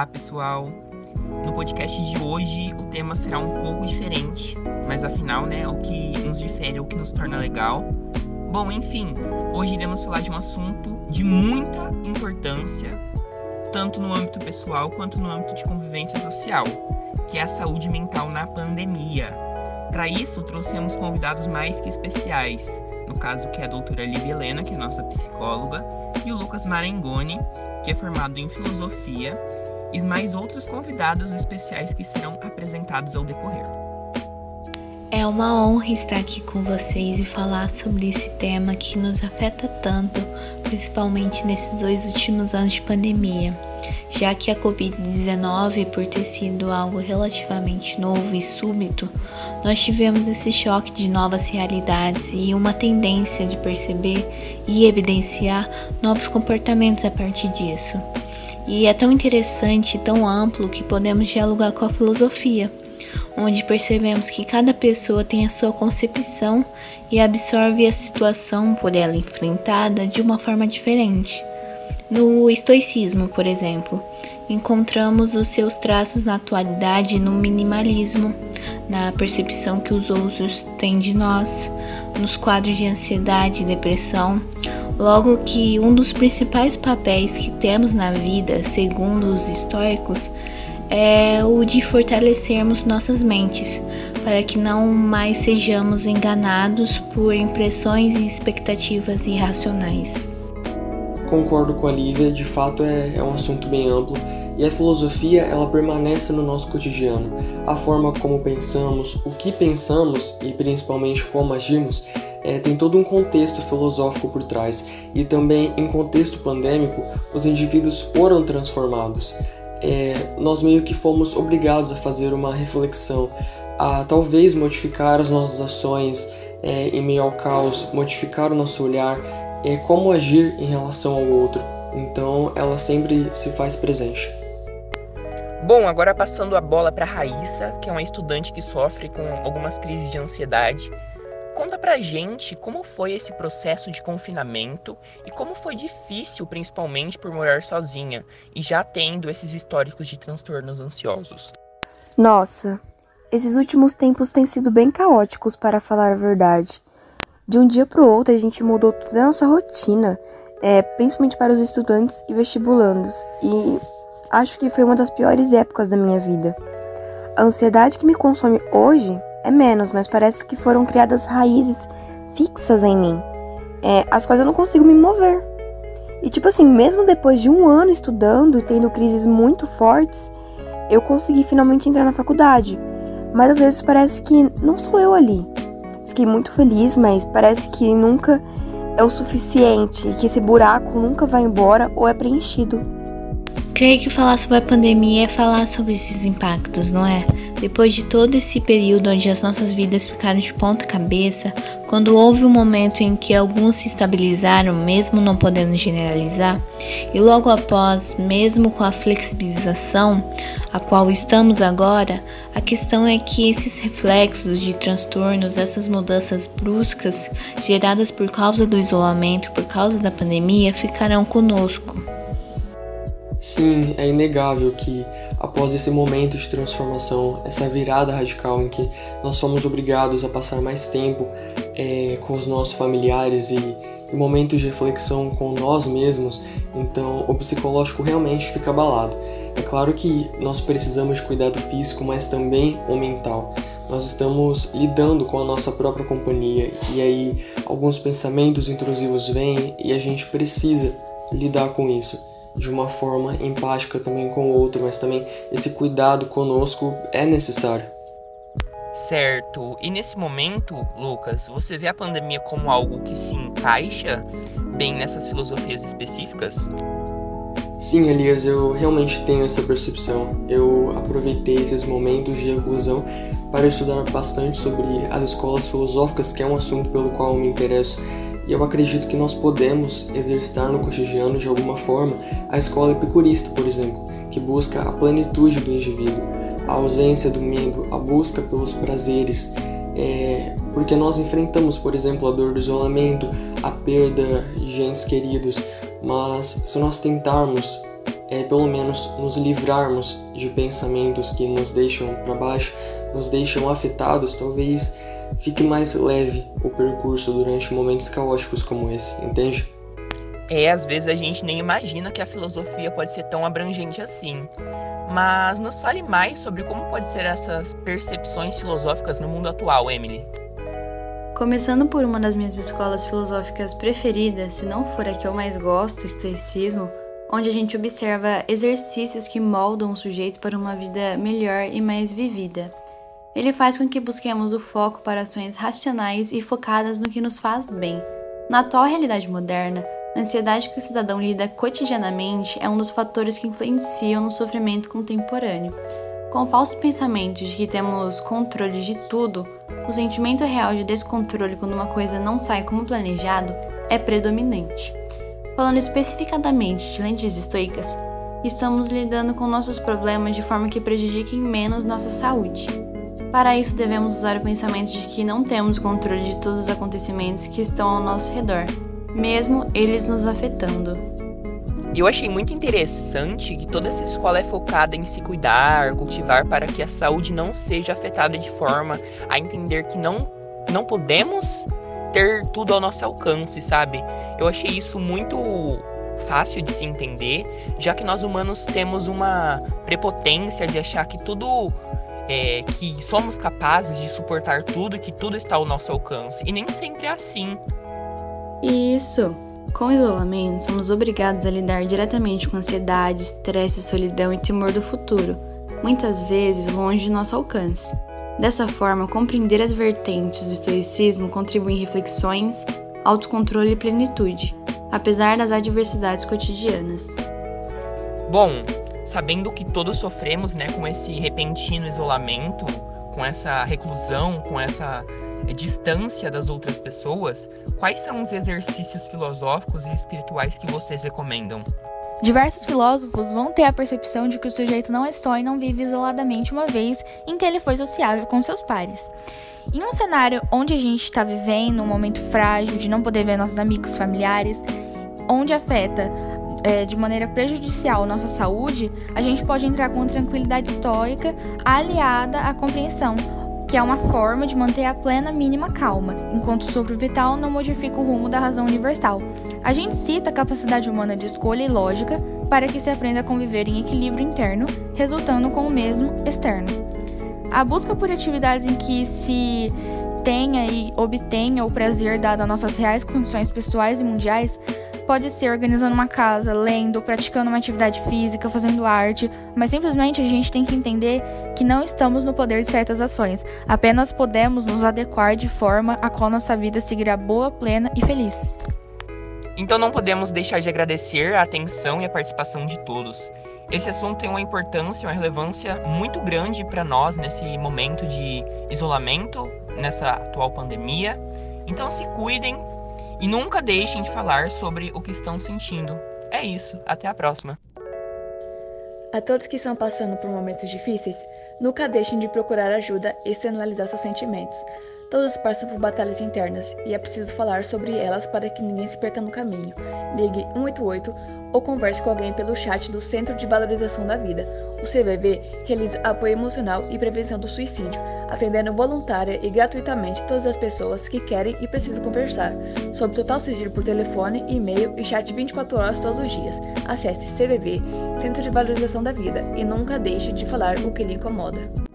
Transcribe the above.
Olá, pessoal. No podcast de hoje o tema será um pouco diferente, mas afinal, né, o que nos difere, o que nos torna legal. Bom, enfim, hoje iremos falar de um assunto de muita importância, tanto no âmbito pessoal quanto no âmbito de convivência social, que é a saúde mental na pandemia. Para isso, trouxemos convidados mais que especiais, no caso que é a doutora Lívia Helena, que é nossa psicóloga, e o Lucas Marengoni, que é formado em filosofia, e mais outros convidados especiais que serão apresentados ao decorrer. É uma honra estar aqui com vocês e falar sobre esse tema que nos afeta tanto, principalmente nesses dois últimos anos de pandemia, já que a Covid-19, por ter sido algo relativamente novo e súbito, nós tivemos esse choque de novas realidades e uma tendência de perceber e evidenciar novos comportamentos a partir disso. E é tão interessante tão amplo que podemos dialogar com a filosofia onde percebemos que cada pessoa tem a sua concepção e absorve a situação por ela enfrentada de uma forma diferente. No estoicismo, por exemplo, encontramos os seus traços na atualidade no minimalismo, na percepção que os outros têm de nós, nos quadros de ansiedade e depressão, logo que um dos principais papéis que temos na vida, segundo os estoicos, é o de fortalecermos nossas mentes, para que não mais sejamos enganados por impressões e expectativas irracionais. Concordo com a Lívia, de fato é, é um assunto bem amplo e a filosofia ela permanece no nosso cotidiano. A forma como pensamos, o que pensamos e principalmente como agimos é, tem todo um contexto filosófico por trás e também em contexto pandêmico os indivíduos foram transformados é, nós meio que fomos obrigados a fazer uma reflexão, a talvez modificar as nossas ações é, em meio ao caos, modificar o nosso olhar, é, como agir em relação ao outro. Então ela sempre se faz presente. Bom, agora passando a bola para Raíssa, que é uma estudante que sofre com algumas crises de ansiedade Conta pra gente como foi esse processo de confinamento e como foi difícil, principalmente por morar sozinha e já tendo esses históricos de transtornos ansiosos. Nossa, esses últimos tempos têm sido bem caóticos, para falar a verdade. De um dia para o outro, a gente mudou toda a nossa rotina, é, principalmente para os estudantes e vestibulandos, e acho que foi uma das piores épocas da minha vida. A ansiedade que me consome hoje é menos, mas parece que foram criadas raízes fixas em mim, é, as quais eu não consigo me mover. E tipo assim, mesmo depois de um ano estudando e tendo crises muito fortes, eu consegui finalmente entrar na faculdade. Mas às vezes parece que não sou eu ali. Fiquei muito feliz, mas parece que nunca é o suficiente, que esse buraco nunca vai embora ou é preenchido. Creio que falar sobre a pandemia é falar sobre esses impactos, não é? Depois de todo esse período onde as nossas vidas ficaram de ponta cabeça, quando houve um momento em que alguns se estabilizaram, mesmo não podendo generalizar, e logo após, mesmo com a flexibilização a qual estamos agora, a questão é que esses reflexos de transtornos, essas mudanças bruscas geradas por causa do isolamento, por causa da pandemia, ficarão conosco. Sim, é inegável que após esse momento de transformação, essa virada radical em que nós fomos obrigados a passar mais tempo é, com os nossos familiares e momentos de reflexão com nós mesmos, então o psicológico realmente fica abalado. É claro que nós precisamos de cuidado físico, mas também o mental. Nós estamos lidando com a nossa própria companhia e aí alguns pensamentos intrusivos vêm e a gente precisa lidar com isso de uma forma empática também com o outro, mas também esse cuidado conosco é necessário. Certo. E nesse momento, Lucas, você vê a pandemia como algo que se encaixa bem nessas filosofias específicas? Sim, Elias, eu realmente tenho essa percepção. Eu aproveitei esses momentos de reclusão para estudar bastante sobre as escolas filosóficas, que é um assunto pelo qual eu me interesso e eu acredito que nós podemos exercitar no cotidiano de alguma forma a escola epicurista, por exemplo, que busca a plenitude do indivíduo, a ausência do medo, a busca pelos prazeres, é, porque nós enfrentamos, por exemplo, a dor do isolamento, a perda de entes queridos, mas se nós tentarmos é, pelo menos nos livrarmos de pensamentos que nos deixam para baixo, nos deixam afetados, talvez fique mais leve o percurso durante momentos caóticos como esse, entende? É, às vezes a gente nem imagina que a filosofia pode ser tão abrangente assim. Mas nos fale mais sobre como pode ser essas percepções filosóficas no mundo atual, Emily. Começando por uma das minhas escolas filosóficas preferidas, se não for a que eu mais gosto, o estoicismo, onde a gente observa exercícios que moldam o sujeito para uma vida melhor e mais vivida. Ele faz com que busquemos o foco para ações racionais e focadas no que nos faz bem. Na atual realidade moderna, a ansiedade que o cidadão lida cotidianamente é um dos fatores que influenciam no sofrimento contemporâneo. Com falsos pensamentos de que temos controle de tudo, o sentimento real de descontrole quando uma coisa não sai como planejado é predominante. Falando especificadamente de lentes estoicas, estamos lidando com nossos problemas de forma que prejudiquem menos nossa saúde. Para isso, devemos usar o pensamento de que não temos controle de todos os acontecimentos que estão ao nosso redor, mesmo eles nos afetando. Eu achei muito interessante que toda essa escola é focada em se cuidar, cultivar para que a saúde não seja afetada de forma a entender que não, não podemos ter tudo ao nosso alcance, sabe? Eu achei isso muito fácil de se entender, já que nós humanos temos uma prepotência de achar que tudo é, que somos capazes de suportar tudo, que tudo está ao nosso alcance. E nem sempre é assim. Isso. Com o isolamento, somos obrigados a lidar diretamente com ansiedade, estresse, solidão e temor do futuro, muitas vezes longe de nosso alcance. Dessa forma, compreender as vertentes do estoicismo contribui em reflexões, autocontrole e plenitude, apesar das adversidades cotidianas. Bom, sabendo que todos sofremos né, com esse repentino isolamento, com essa reclusão, com essa eh, distância das outras pessoas, quais são os exercícios filosóficos e espirituais que vocês recomendam? Diversos filósofos vão ter a percepção de que o sujeito não é só e não vive isoladamente uma vez em que ele foi sociável com seus pares. Em um cenário onde a gente está vivendo um momento frágil de não poder ver nossos amigos familiares, onde afeta é, de maneira prejudicial nossa saúde, a gente pode entrar com tranquilidade histórica aliada à compreensão, que é uma forma de manter a plena mínima calma, enquanto o sopro vital não modifica o rumo da razão universal. A gente cita a capacidade humana de escolha e lógica para que se aprenda a conviver em equilíbrio interno, resultando com o mesmo externo. A busca por atividades em que se tenha e obtenha o prazer dado às nossas reais condições pessoais e mundiais pode ser organizando uma casa, lendo, praticando uma atividade física, fazendo arte, mas simplesmente a gente tem que entender que não estamos no poder de certas ações, apenas podemos nos adequar de forma a qual nossa vida seguirá boa, plena e feliz. Então não podemos deixar de agradecer a atenção e a participação de todos. Esse assunto tem uma importância, uma relevância muito grande para nós nesse momento de isolamento, nessa atual pandemia. Então se cuidem, e nunca deixem de falar sobre o que estão sentindo. É isso, até a próxima. A todos que estão passando por momentos difíceis, nunca deixem de procurar ajuda e externalizar seus sentimentos. Todos passam por batalhas internas e é preciso falar sobre elas para que ninguém se perca no caminho. Ligue 188 ou converse com alguém pelo chat do Centro de Valorização da Vida. O CVV realiza apoio emocional e prevenção do suicídio, atendendo voluntária e gratuitamente todas as pessoas que querem e precisam conversar, sob total sigilo por telefone, e-mail e chat 24 horas todos os dias. Acesse CVV, Centro de Valorização da Vida, e nunca deixe de falar o que lhe incomoda.